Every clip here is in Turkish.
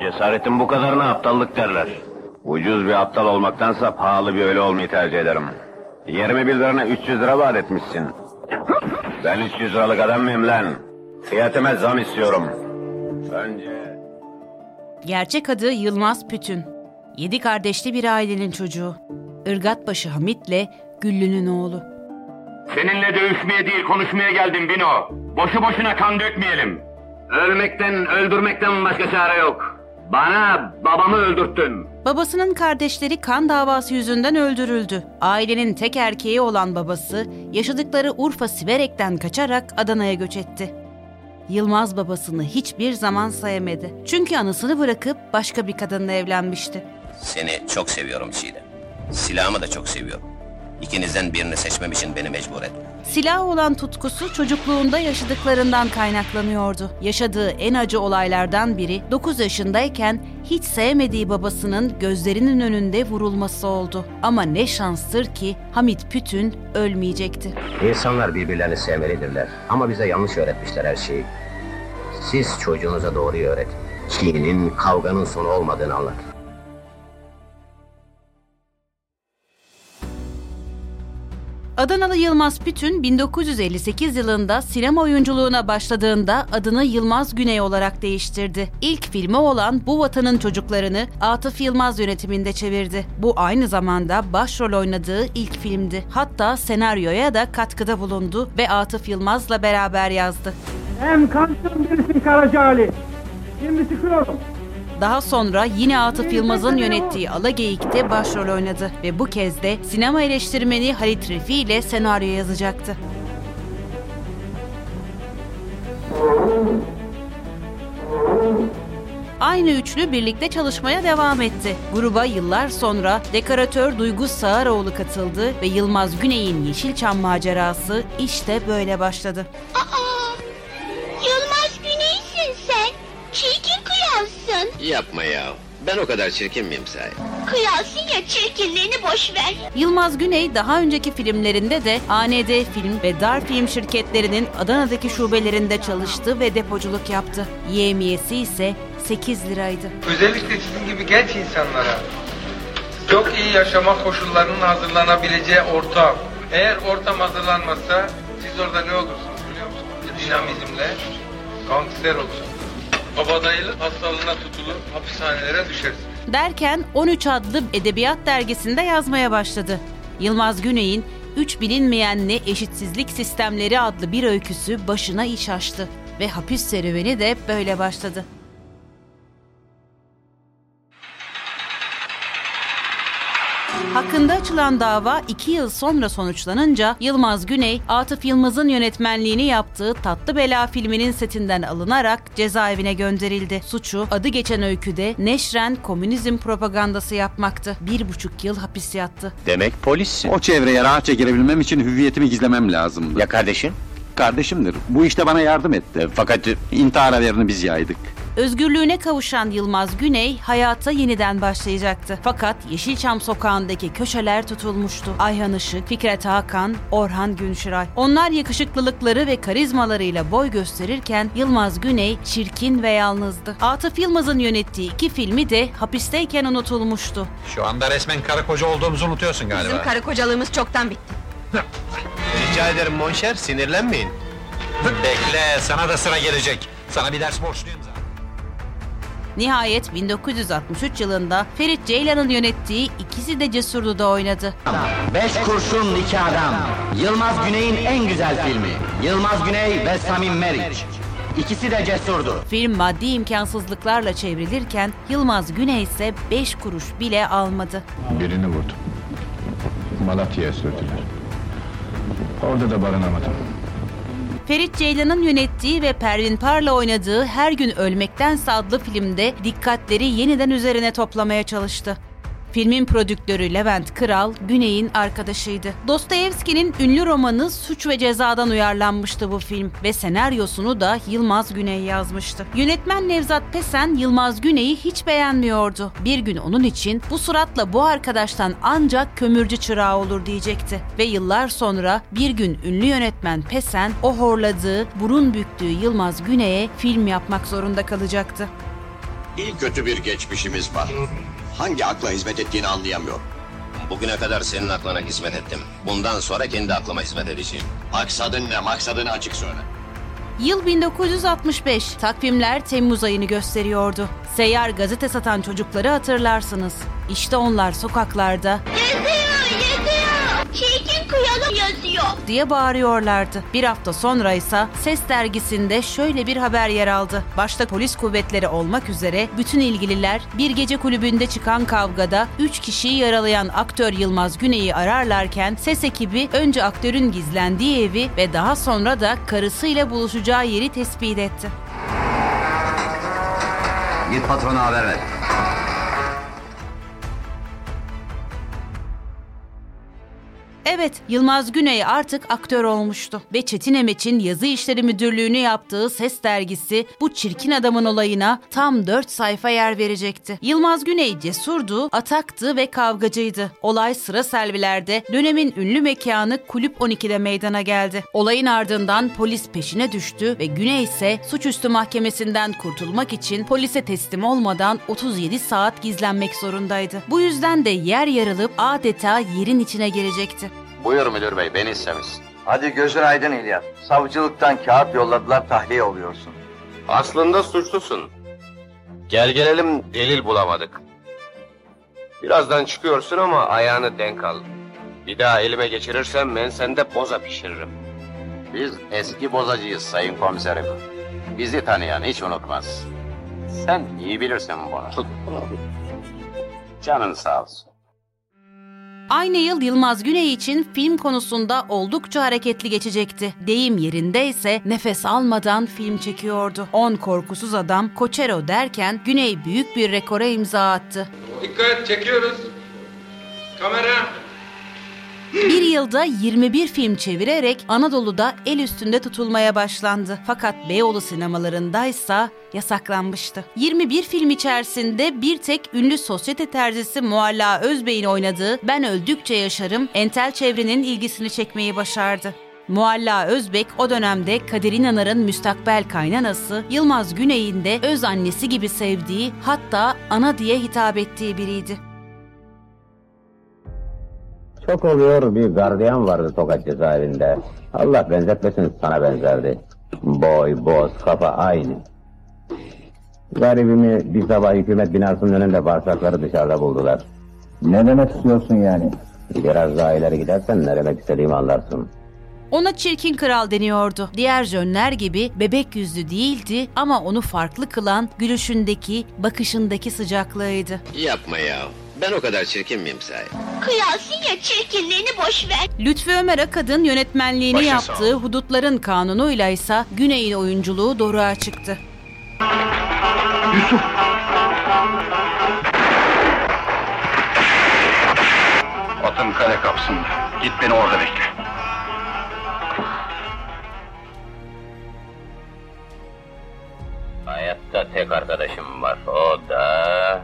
Cesaretin bu kadarına aptallık derler. Ucuz bir aptal olmaktansa pahalı bir ölü olmayı tercih ederim. Yerime bildirene 300 lira vaat etmişsin. Ben 300 liralık adam mıyım lan? Fiyatime zam istiyorum. Önce... Gerçek adı Yılmaz Pütün. Yedi kardeşli bir ailenin çocuğu. Irgatbaşı Hamit'le Güllü'nün oğlu. Seninle dövüşmeye değil konuşmaya geldim Bino. Boşu boşuna kan dökmeyelim. Ölmekten, öldürmekten başka çare yok. Bana babamı öldürttün. Babasının kardeşleri kan davası yüzünden öldürüldü. Ailenin tek erkeği olan babası yaşadıkları Urfa Siverek'ten kaçarak Adana'ya göç etti. Yılmaz babasını hiçbir zaman sevmedi. Çünkü anısını bırakıp başka bir kadınla evlenmişti. Seni çok seviyorum Çiğdem. Silahımı da çok seviyorum. İkinizden birini seçmem için beni mecbur etme. Silah olan tutkusu çocukluğunda yaşadıklarından kaynaklanıyordu. Yaşadığı en acı olaylardan biri 9 yaşındayken hiç sevmediği babasının gözlerinin önünde vurulması oldu. Ama ne şanstır ki Hamit Pütün ölmeyecekti. İnsanlar birbirlerini sevmelidirler. Ama bize yanlış öğretmişler her şeyi. Siz çocuğunuza doğruyu öğretin. Kinin, kavganın sonu olmadığını anlatın. Adanalı Yılmaz Pütün 1958 yılında sinema oyunculuğuna başladığında adını Yılmaz Güney olarak değiştirdi. İlk filmi olan Bu Vatanın Çocuklarını Atıf Yılmaz yönetiminde çevirdi. Bu aynı zamanda başrol oynadığı ilk filmdi. Hatta senaryoya da katkıda bulundu ve Atıf Yılmaz'la beraber yazdı. Hem kansın birisin Karaca Ali. Şimdi çıkıyorum. Daha sonra yine Atıf Yılmaz'ın yönettiği Alageyik'te başrol oynadı ve bu kez de sinema eleştirmeni Halit Refi ile senaryo yazacaktı. Aynı üçlü birlikte çalışmaya devam etti. Gruba yıllar sonra dekoratör Duygu Sağaroğlu katıldı ve Yılmaz Güney'in Yeşilçam macerası işte böyle başladı. Aa, Yılmaz kıyalsın. Yapma ya. Ben o kadar çirkin miyim sahi? Kıyalsın ya çirkinliğini boş ver. Yılmaz Güney daha önceki filmlerinde de AND Film ve Dar Film şirketlerinin Adana'daki şubelerinde çalıştı ve depoculuk yaptı. Yemiyesi ise 8 liraydı. Özellikle sizin gibi genç insanlara çok iyi yaşama koşullarının hazırlanabileceği ortam. Eğer ortam hazırlanmazsa siz orada ne olursunuz biliyor musunuz? Dinamizmle gangster olursunuz. Kabadayılık hastalığına tutulur, hapishanelere düşersiniz. Derken 13 adlı edebiyat dergisinde yazmaya başladı. Yılmaz Güney'in Üç Bilinmeyenli Eşitsizlik Sistemleri adlı bir öyküsü başına iş açtı ve hapis serüveni de böyle başladı. Hakkında açılan dava iki yıl sonra sonuçlanınca Yılmaz Güney, Atıf Yılmaz'ın yönetmenliğini yaptığı Tatlı Bela filminin setinden alınarak cezaevine gönderildi. Suçu adı geçen öyküde neşren komünizm propagandası yapmaktı. Bir buçuk yıl hapis yattı. Demek polissin. O çevreye rahatça girebilmem için hüviyetimi gizlemem lazımdı. Ya kardeşin? Kardeşimdir. Bu işte bana yardım etti. Fakat İntihar haberini biz yaydık. Özgürlüğüne kavuşan Yılmaz Güney hayata yeniden başlayacaktı. Fakat Yeşilçam sokağındaki köşeler tutulmuştu. Ayhan Işık, Fikret Hakan, Orhan Günşiray. Onlar yakışıklılıkları ve karizmalarıyla boy gösterirken Yılmaz Güney çirkin ve yalnızdı. Atıf Yılmaz'ın yönettiği iki filmi de hapisteyken unutulmuştu. Şu anda resmen karı koca olduğumuzu unutuyorsun galiba. Bizim karı kocalığımız çoktan bitti. Rica ederim monşer sinirlenmeyin. Bekle, sana da sıra gelecek. Sana bir ders borçluyum zaten. Nihayet 1963 yılında Ferit Ceylan'ın yönettiği ikisi de Cesurlu'da oynadı. Beş kurşun iki adam. Yılmaz Güney'in en güzel filmi. Yılmaz Güney ve Samim Meriç. İkisi de cesurdu. Film maddi imkansızlıklarla çevrilirken Yılmaz Güney ise 5 kuruş bile almadı. Birini vurdum. Malatya'ya sürdüler. Orada da barınamadım. Ferit Ceylan'ın yönettiği ve Pervin Par'la oynadığı Her Gün Ölmektense adlı filmde dikkatleri yeniden üzerine toplamaya çalıştı. Filmin prodüktörü Levent Kral, Güney'in arkadaşıydı. Dostoyevski'nin ünlü romanı Suç ve Ceza'dan uyarlanmıştı bu film ve senaryosunu da Yılmaz Güney yazmıştı. Yönetmen Nevzat Pesen, Yılmaz Güney'i hiç beğenmiyordu. Bir gün onun için bu suratla bu arkadaştan ancak kömürcü çırağı olur diyecekti. Ve yıllar sonra bir gün ünlü yönetmen Pesen, o horladığı, burun büktüğü Yılmaz Güney'e film yapmak zorunda kalacaktı. İyi kötü bir geçmişimiz var. Hangi akla hizmet ettiğini anlayamıyorum. Bugüne kadar senin aklına hizmet ettim. Bundan sonra kendi aklıma hizmet edeceğim. Maksadın ne? Maksadını açık söyle. Yıl 1965. Takvimler Temmuz ayını gösteriyordu. Seyyar gazete satan çocukları hatırlarsınız. İşte onlar sokaklarda. Çirkin yazıyor. diye bağırıyorlardı. Bir hafta sonra ise Ses dergisinde şöyle bir haber yer aldı. Başta polis kuvvetleri olmak üzere bütün ilgililer bir gece kulübünde çıkan kavgada 3 kişiyi yaralayan aktör Yılmaz Güney'i ararlarken ses ekibi önce aktörün gizlendiği evi ve daha sonra da karısıyla buluşacağı yeri tespit etti. Git patrona haber ver. Evet, Yılmaz Güney artık aktör olmuştu ve Çetin Emeç'in yazı işleri müdürlüğünü yaptığı Ses dergisi bu çirkin adamın olayına tam 4 sayfa yer verecekti. Yılmaz Güney cesurdu, ataktı ve kavgacıydı. Olay sıra servilerde dönemin ünlü mekanı Kulüp 12'de meydana geldi. Olayın ardından polis peşine düştü ve Güney ise suçüstü mahkemesinden kurtulmak için polise teslim olmadan 37 saat gizlenmek zorundaydı. Bu yüzden de yer yarılıp adeta yerin içine girecekti. Buyur müdür bey, beni istemişsin. Hadi gözün aydın İlyas. Savcılıktan kağıt yolladılar tahliye oluyorsun. Aslında suçlusun. Gel gelelim delil bulamadık. Birazdan çıkıyorsun ama ayağını denk al. Bir daha elime geçirirsem ben sende boza pişiririm. Biz eski bozacıyız sayın komiserim. Bizi tanıyan hiç unutmaz. Sen iyi bilirsin bunu. Canın sağ olsun. Aynı yıl Yılmaz Güney için film konusunda oldukça hareketli geçecekti. Deyim yerinde ise nefes almadan film çekiyordu. On korkusuz adam Koçero derken Güney büyük bir rekora imza attı. Dikkat çekiyoruz. Kamera. Bir yılda 21 film çevirerek Anadolu'da el üstünde tutulmaya başlandı. Fakat Beyoğlu sinemalarındaysa yasaklanmıştı. 21 film içerisinde bir tek ünlü sosyete terzisi Mualla Özbey'in oynadığı Ben Öldükçe Yaşarım entel çevrenin ilgisini çekmeyi başardı. Mualla Özbek o dönemde Kadir İnanır'ın müstakbel kaynanası, Yılmaz Güney'in de öz annesi gibi sevdiği hatta ana diye hitap ettiği biriydi. Çok oluyor bir gardiyan vardı Tokat cezaevinde. Allah benzetmesin sana benzerdi. Boy, boz, kafa aynı. Garibimi bir sabah hükümet binasının önünde bağırsakları dışarıda buldular. Ne demek istiyorsun yani? Biraz daha ileri gidersen ne demek istediğimi anlarsın. Ona çirkin kral deniyordu. Diğer jönler gibi bebek yüzlü değildi ama onu farklı kılan gülüşündeki, bakışındaki sıcaklığıydı. Yapma ya. Ben o kadar çirkin miyim sahi? Kıyasın ya çirkinliğini boş ver. Lütfü Ömer Akad'ın yönetmenliğini Başın sağ yaptığı Hudutların Kanunu'yla ise Güney'in oyunculuğu doruğa çıktı. Yusuf! Atın kale kapsında. Git beni orada bekle. Hayatta tek arkadaşım var. O da...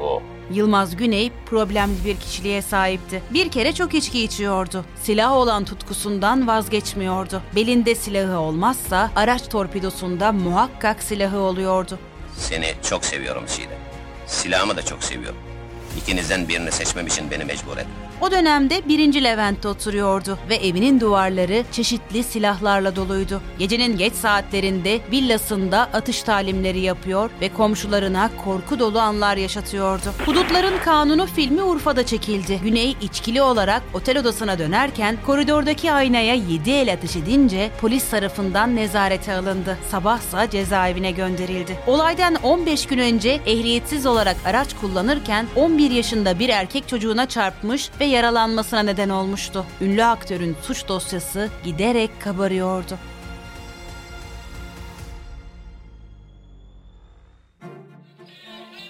Bu. Yılmaz Güney problemli bir kişiliğe sahipti. Bir kere çok içki içiyordu. Silah olan tutkusundan vazgeçmiyordu. Belinde silahı olmazsa araç torpidosunda muhakkak silahı oluyordu. Seni çok seviyorum Çiğdem. Silahımı da çok seviyorum. İkinizden birini seçmem için beni mecbur et. O dönemde 1. Levent'te oturuyordu ve evinin duvarları çeşitli silahlarla doluydu. Gecenin geç saatlerinde villasında atış talimleri yapıyor ve komşularına korku dolu anlar yaşatıyordu. Hudutların Kanunu filmi Urfa'da çekildi. Güney içkili olarak otel odasına dönerken koridordaki aynaya 7 el ateş edince polis tarafından nezarete alındı. Sabahsa cezaevine gönderildi. Olaydan 15 gün önce ehliyetsiz olarak araç kullanırken 11 yaşında bir erkek çocuğuna çarpmış ve yaralanmasına neden olmuştu. Ünlü aktörün suç dosyası giderek kabarıyordu.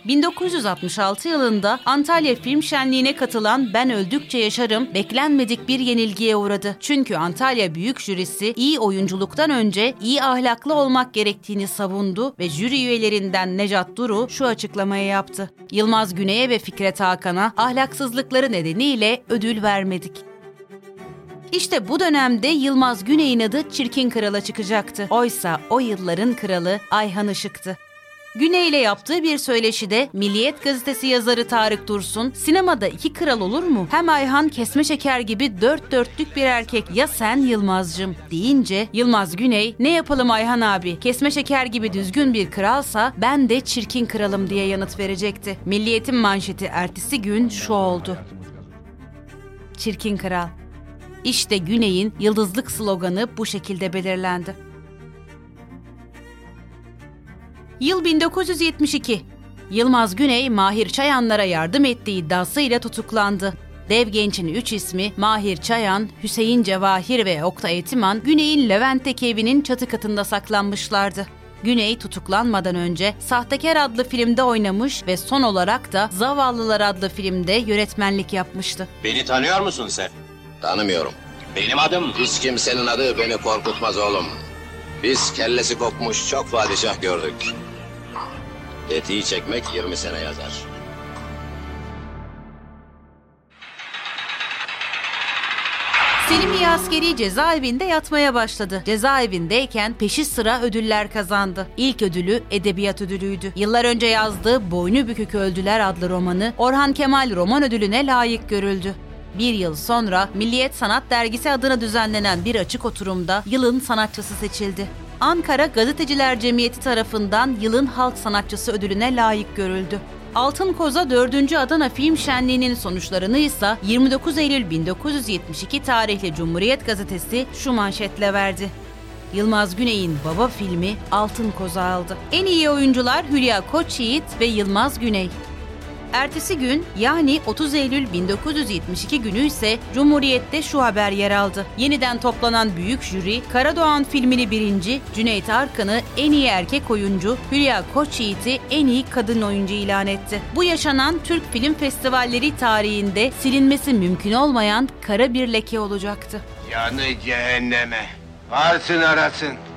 ...1966 yılında Antalya Film Şenliği'ne katılan Ben Öldükçe Yaşarım... ...beklenmedik bir yenilgiye uğradı. Çünkü Antalya Büyük Jürisi iyi oyunculuktan önce iyi ahlaklı olmak gerektiğini savundu... ...ve jüri üyelerinden Necat Duru şu açıklamayı yaptı. Yılmaz Güney'e ve Fikret Hakan'a ahlaksızlıkları nedeniyle ödül vermedik. İşte bu dönemde Yılmaz Güney'in adı Çirkin Kral'a çıkacaktı. Oysa o yılların kralı Ayhan Işık'tı. Güney ile yaptığı bir söyleşide Milliyet gazetesi yazarı Tarık Dursun, sinemada iki kral olur mu? Hem Ayhan kesme şeker gibi dört dörtlük bir erkek ya sen Yılmazcım deyince Yılmaz Güney ne yapalım Ayhan abi kesme şeker gibi düzgün bir kralsa ben de çirkin kralım diye yanıt verecekti. Milliyet'in manşeti ertesi gün şu oldu. Çirkin kral. İşte Güney'in yıldızlık sloganı bu şekilde belirlendi. Yıl 1972. Yılmaz Güney, Mahir Çayanlara yardım ettiği iddiasıyla tutuklandı. Dev gençin üç ismi Mahir Çayan, Hüseyin Cevahir ve Oktay Etiman, Güney'in Levent'teki evinin çatı katında saklanmışlardı. Güney tutuklanmadan önce Sahtekar adlı filmde oynamış ve son olarak da Zavallılar adlı filmde yönetmenlik yapmıştı. Beni tanıyor musun sen? Tanımıyorum. Benim adım... Hiç kimsenin adı beni korkutmaz oğlum. Biz kellesi kopmuş çok padişah gördük. Etiği çekmek 20 sene yazar. Selimiye askeri cezaevinde yatmaya başladı. Cezaevindeyken peşi sıra ödüller kazandı. İlk ödülü edebiyat ödülüydü. Yıllar önce yazdığı Boynu Bükük Öldüler adlı romanı Orhan Kemal Roman Ödülü'ne layık görüldü. Bir yıl sonra Milliyet Sanat Dergisi adına düzenlenen bir açık oturumda yılın sanatçısı seçildi. Ankara Gazeteciler Cemiyeti tarafından yılın halk sanatçısı ödülüne layık görüldü. Altın Koza 4. Adana Film Şenliği'nin sonuçlarını ise 29 Eylül 1972 tarihli Cumhuriyet Gazetesi şu manşetle verdi. Yılmaz Güney'in Baba filmi Altın Koza aldı. En iyi oyuncular Hülya Koçyiğit ve Yılmaz Güney. Ertesi gün yani 30 Eylül 1972 günü ise Cumhuriyet'te şu haber yer aldı. Yeniden toplanan büyük jüri Karadoğan filmini birinci, Cüneyt Arkın'ı en iyi erkek oyuncu, Hülya Koçyiğit'i en iyi kadın oyuncu ilan etti. Bu yaşanan Türk Film Festivalleri tarihinde silinmesi mümkün olmayan kara bir leke olacaktı. Yanı cehenneme. Varsın arasın.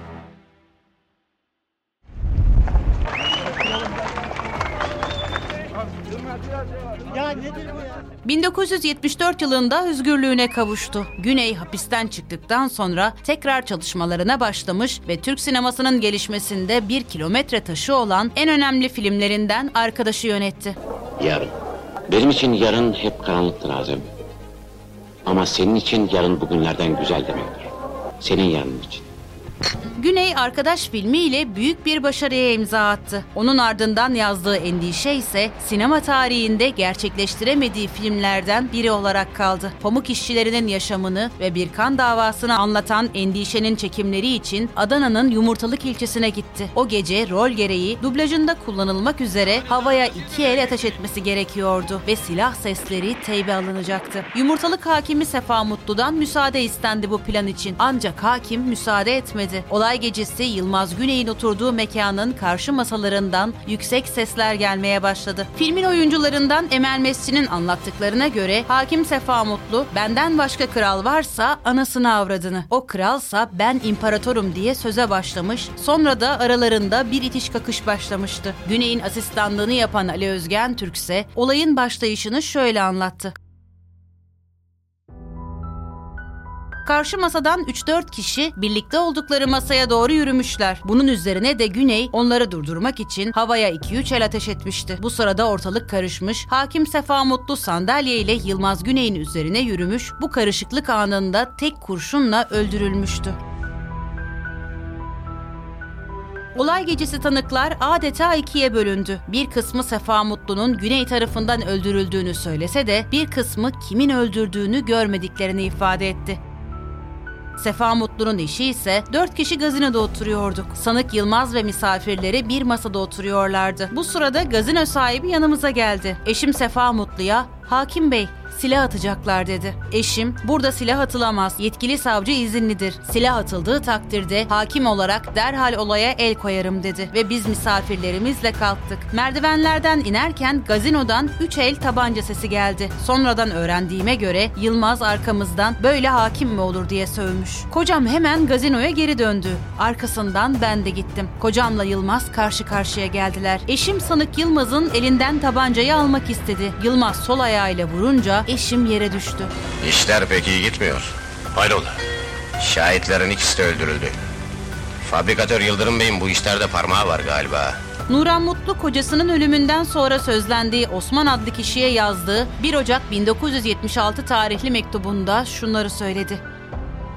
1974 yılında özgürlüğüne kavuştu. Güney hapisten çıktıktan sonra tekrar çalışmalarına başlamış ve Türk sinemasının gelişmesinde bir kilometre taşı olan en önemli filmlerinden Arkadaşı yönetti. Yarın. Benim için yarın hep karanlıktır Azem. Ama senin için yarın bugünlerden güzel demektir. Senin yarının için. Güney Arkadaş filmiyle büyük bir başarıya imza attı. Onun ardından yazdığı Endişe ise sinema tarihinde gerçekleştiremediği filmlerden biri olarak kaldı. Pamuk işçilerinin yaşamını ve bir kan davasını anlatan Endişe'nin çekimleri için Adana'nın Yumurtalık ilçesine gitti. O gece rol gereği dublajında kullanılmak üzere havaya iki el ateş etmesi gerekiyordu ve silah sesleri teybe alınacaktı. Yumurtalık hakimi Sefa Mutlu'dan müsaade istendi bu plan için. Ancak hakim müsaade etmedi. Olay gecesi Yılmaz Güney'in oturduğu mekanın karşı masalarından yüksek sesler gelmeye başladı. Filmin oyuncularından Emel Mesci'nin anlattıklarına göre hakim Sefa Mutlu benden başka kral varsa anasını avradını. O kralsa ben imparatorum diye söze başlamış. Sonra da aralarında bir itiş kakış başlamıştı. Güney'in asistanlığını yapan Ali Özgen Türk ise olayın başlayışını şöyle anlattı. Karşı masadan 3-4 kişi birlikte oldukları masaya doğru yürümüşler. Bunun üzerine de Güney onları durdurmak için havaya 2-3 el ateş etmişti. Bu sırada ortalık karışmış, hakim Sefa Mutlu sandalye ile Yılmaz Güney'in üzerine yürümüş, bu karışıklık anında tek kurşunla öldürülmüştü. Olay gecesi tanıklar adeta ikiye bölündü. Bir kısmı Sefa Mutlu'nun Güney tarafından öldürüldüğünü söylese de bir kısmı kimin öldürdüğünü görmediklerini ifade etti. Sefa Mutlu'nun eşi ise dört kişi gazinoda oturuyorduk. Sanık Yılmaz ve misafirleri bir masada oturuyorlardı. Bu sırada gazino sahibi yanımıza geldi. Eşim Sefa Mutlu'ya, Hakim Bey silah atacaklar dedi. Eşim burada silah atılamaz. Yetkili savcı izinlidir. Silah atıldığı takdirde hakim olarak derhal olaya el koyarım dedi. Ve biz misafirlerimizle kalktık. Merdivenlerden inerken gazinodan üç el tabanca sesi geldi. Sonradan öğrendiğime göre Yılmaz arkamızdan böyle hakim mi olur diye sövmüş. Kocam hemen gazinoya geri döndü. Arkasından ben de gittim. Kocamla Yılmaz karşı karşıya geldiler. Eşim sanık Yılmaz'ın elinden tabancayı almak istedi. Yılmaz sol ayağıyla vurunca eşim yere düştü. İşler pek iyi gitmiyor. Hayrola? Şahitlerin ikisi de öldürüldü. Fabrikatör Yıldırım Bey'in bu işlerde parmağı var galiba. Nuran Mutlu kocasının ölümünden sonra sözlendiği Osman adlı kişiye yazdığı 1 Ocak 1976 tarihli mektubunda şunları söyledi.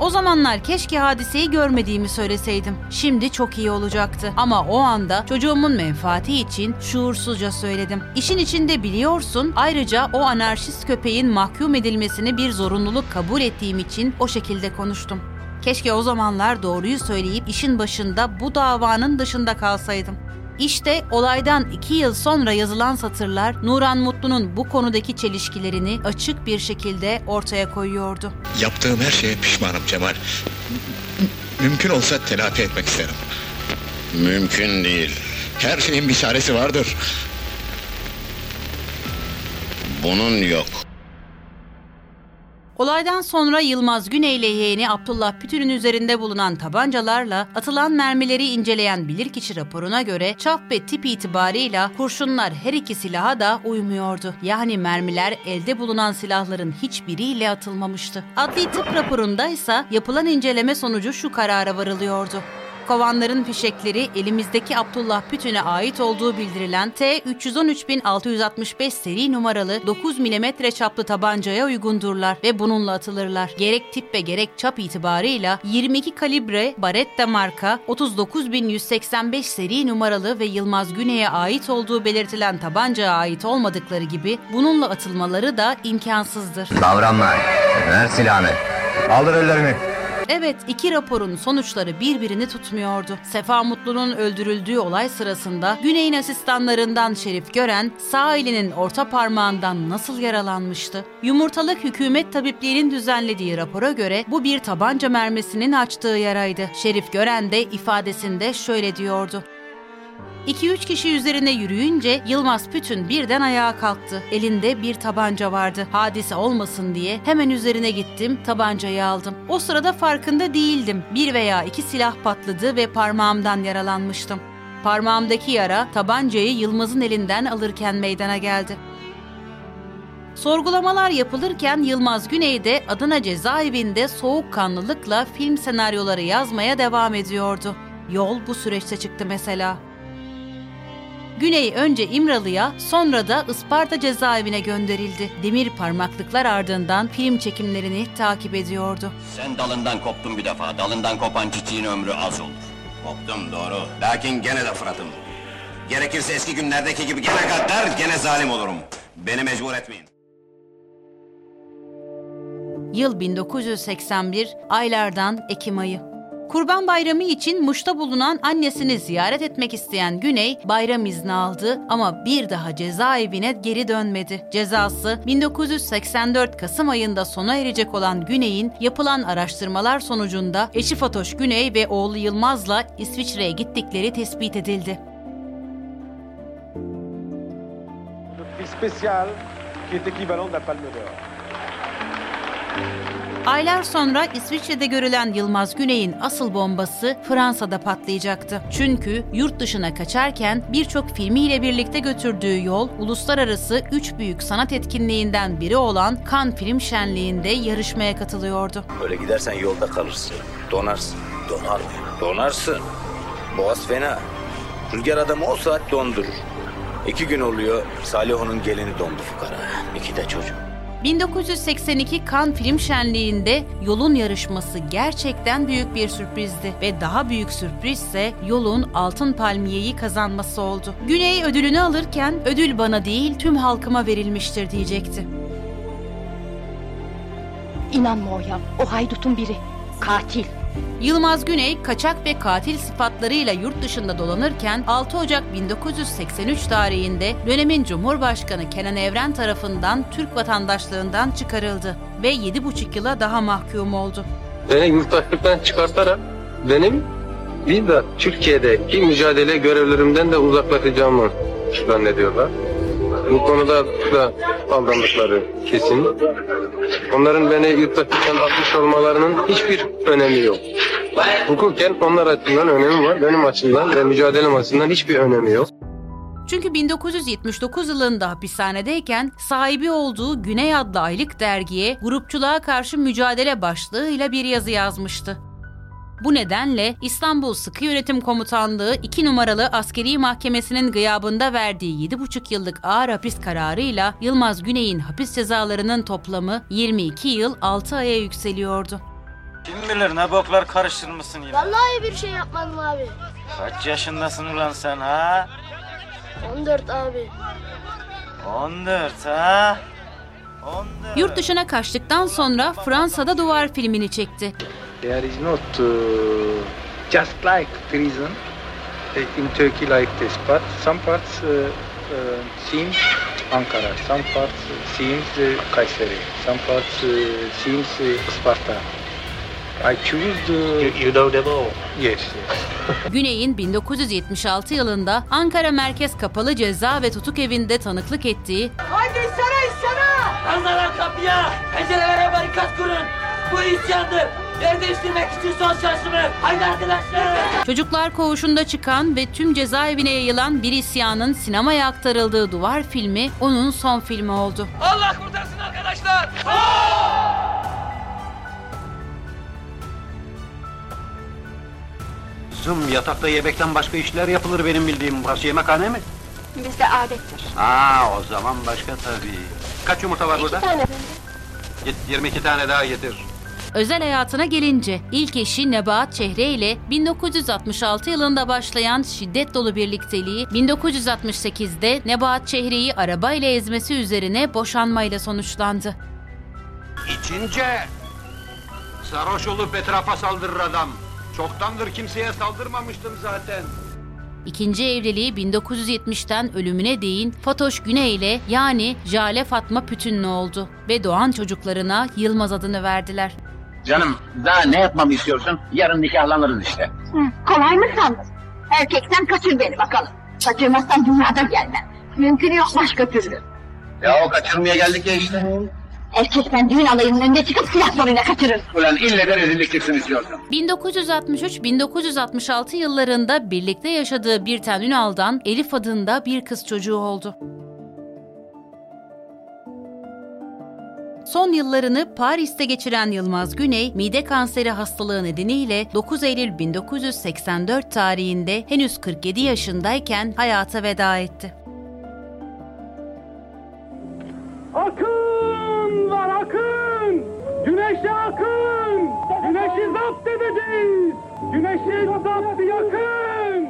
O zamanlar keşke hadiseyi görmediğimi söyleseydim. Şimdi çok iyi olacaktı. Ama o anda çocuğumun menfaati için şuursuzca söyledim. İşin içinde biliyorsun ayrıca o anarşist köpeğin mahkum edilmesini bir zorunluluk kabul ettiğim için o şekilde konuştum. Keşke o zamanlar doğruyu söyleyip işin başında bu davanın dışında kalsaydım. İşte olaydan iki yıl sonra yazılan satırlar Nuran Mutlu'nun bu konudaki çelişkilerini açık bir şekilde ortaya koyuyordu. Yaptığım her şeye pişmanım Cemal. Mümkün olsa telafi etmek isterim. Mümkün değil. Her şeyin bir çaresi vardır. Bunun yok. Olaydan sonra Yılmaz Güney ile yeğeni Abdullah Pütür'ün üzerinde bulunan tabancalarla atılan mermileri inceleyen bilirkişi raporuna göre çap ve tip itibarıyla kurşunlar her iki silaha da uymuyordu. Yani mermiler elde bulunan silahların hiçbiriyle atılmamıştı. Adli tıp raporunda ise yapılan inceleme sonucu şu karara varılıyordu. Kovanların fişekleri elimizdeki Abdullah Pütün'e ait olduğu bildirilen T-313.665 seri numaralı 9 mm çaplı tabancaya uygundurlar ve bununla atılırlar. Gerek tip ve gerek çap itibarıyla 22 kalibre Baretta marka 39.185 seri numaralı ve Yılmaz Güney'e ait olduğu belirtilen tabancaya ait olmadıkları gibi bununla atılmaları da imkansızdır. Davranma. Ver silahını. Kaldır ellerini. Evet, iki raporun sonuçları birbirini tutmuyordu. Sefa Mutlu'nun öldürüldüğü olay sırasında Güney'in asistanlarından Şerif Gören sağ elinin orta parmağından nasıl yaralanmıştı? Yumurtalık hükümet tabipliğinin düzenlediği rapora göre bu bir tabanca mermisinin açtığı yaraydı. Şerif Gören de ifadesinde şöyle diyordu. 2-3 kişi üzerine yürüyünce Yılmaz Pütün birden ayağa kalktı. Elinde bir tabanca vardı. Hadise olmasın diye hemen üzerine gittim, tabancayı aldım. O sırada farkında değildim. Bir veya iki silah patladı ve parmağımdan yaralanmıştım. Parmağımdaki yara tabancayı Yılmaz'ın elinden alırken meydana geldi. Sorgulamalar yapılırken Yılmaz Güney de Adana cezaevinde soğukkanlılıkla film senaryoları yazmaya devam ediyordu. Yol bu süreçte çıktı mesela. Güney önce İmralı'ya sonra da Isparta cezaevine gönderildi. Demir parmaklıklar ardından film çekimlerini takip ediyordu. Sen dalından koptun bir defa. Dalından kopan çiçeğin ömrü az olur. Koptum doğru. Lakin gene de Fırat'ım. Gerekirse eski günlerdeki gibi gene gaddar, gene zalim olurum. Beni mecbur etmeyin. Yıl 1981, aylardan Ekim ayı. Kurban Bayramı için Muş'ta bulunan annesini ziyaret etmek isteyen Güney bayram izni aldı ama bir daha cezaevine geri dönmedi. Cezası 1984 Kasım ayında sona erecek olan Güney'in yapılan araştırmalar sonucunda eşi Fatoş Güney ve oğlu Yılmaz'la İsviçre'ye gittikleri tespit edildi. spécial qui est équivalent de la Palme d'Or. Aylar sonra İsviçre'de görülen Yılmaz Güney'in asıl bombası Fransa'da patlayacaktı. Çünkü yurt dışına kaçarken birçok filmiyle birlikte götürdüğü yol uluslararası üç büyük sanat etkinliğinden biri olan Cannes Film Şenliği'nde yarışmaya katılıyordu. Böyle gidersen yolda kalırsın. Donarsın. Donar? Donarsın. Boğaz fena. Rüzgar adamı o saat dondurur. İki gün oluyor Saliho'nun gelini dondu fukara. İki de çocuk. 1982 Cannes Film Şenliği'nde yolun yarışması gerçekten büyük bir sürprizdi ve daha büyük sürpriz ise yolun Altın Palmiye'yi kazanması oldu. Güney ödülünü alırken ödül bana değil tüm halkıma verilmiştir diyecekti. İnanma Oya, o haydutun biri. Katil. Yılmaz Güney kaçak ve katil sıfatlarıyla yurt dışında dolanırken 6 Ocak 1983 tarihinde dönemin Cumhurbaşkanı Kenan Evren tarafından Türk vatandaşlığından çıkarıldı ve 7,5 yıla daha mahkum oldu. Beni yurttaşlıktan çıkartarak benim de Türkiye'deki mücadele görevlerimden de uzaklaşacağımı zannediyorlar. Bu konuda da aldandıkları kesin. Onların beni yurttaşlıktan atmış olmalarının hiçbir önemi yok. Hukuken onlar açısından önemi var, benim açımdan ve mücadelem açısından hiçbir önemi yok. Çünkü 1979 yılında hapishanedeyken sahibi olduğu Güney adlı aylık dergiye grupçuluğa karşı mücadele başlığıyla bir yazı yazmıştı. Bu nedenle İstanbul Sıkı Yönetim Komutanlığı 2 numaralı askeri mahkemesinin gıyabında verdiği 7,5 yıllık ağır hapis kararıyla Yılmaz Güney'in hapis cezalarının toplamı 22 yıl 6 aya yükseliyordu. Kim bilir ne boklar karıştırmışsın yine. Vallahi bir şey yapmadım abi. Kaç yaşındasın ulan sen ha? 14 abi. 14 ha? Yurt dışına kaçtıktan sonra Fransa'da Duvar filmini çekti. There is not uh, just like prison uh, in Turkey like this, but some parts uh, uh, seems Ankara, some parts uh, seems uh, Kayseri, some parts uh, seems uh, Sparta. I choose the... You, you know them all? Yes, yes. Güney'in 1976 yılında Ankara Merkez Kapalı Ceza ve Tutuk Evi'nde tanıklık ettiği Haydi sana Anlalar kapıya! Pencerelere barikat kurun! Bu isyandır! Yer değiştirmek için son şansımı! Haydi arkadaşlar! Çocuklar Koğuşu'nda çıkan ve tüm cezaevine yayılan bir isyanın sinemaya aktarıldığı Duvar filmi onun son filmi oldu. Allah kurtarsın arkadaşlar! Kızım yatakta yemekten başka işler yapılır benim bildiğim. Burası yemekhane mi? Bizde adettir. Aa o zaman başka tabii. Kaç yumurta var burada? İki tane. Git 22 tane daha getir. Özel hayatına gelince ilk eşi Nebahat Çehre ile 1966 yılında başlayan şiddet dolu birlikteliği 1968'de Nebahat Çehre'yi arabayla ezmesi üzerine boşanmayla sonuçlandı. İçince sarhoş olup etrafa saldırır adam. Çoktandır kimseye saldırmamıştım zaten. İkinci evliliği 1970'ten ölümüne değin Fatoş Güney ile yani Jale Fatma Pütünlü oldu ve doğan çocuklarına Yılmaz adını verdiler. Canım daha ne yapmamı istiyorsun? Yarın nikahlanırız işte. Kolay mı sandın? Erkeksen kaçır beni bakalım. Kaçırmazsan dünyada gelmem. Mümkün yok başka türlü. Ya o kaçırmaya geldik ya işte. Erkeksen düğün alayının önüne çıkıp silah zoruyla kaçırır. Ulan ille de rezillik çıksın istiyorsun. 1963-1966 yıllarında birlikte yaşadığı Birten Ünal'dan Elif adında bir kız çocuğu oldu. Son yıllarını Paris'te geçiren Yılmaz Güney, mide kanseri hastalığı nedeniyle 9 Eylül 1984 tarihinde henüz 47 yaşındayken hayata veda etti. Akın var akın! Güneşe akın! Güneşi zapt edeceğiz! Güneşi zapt yakın!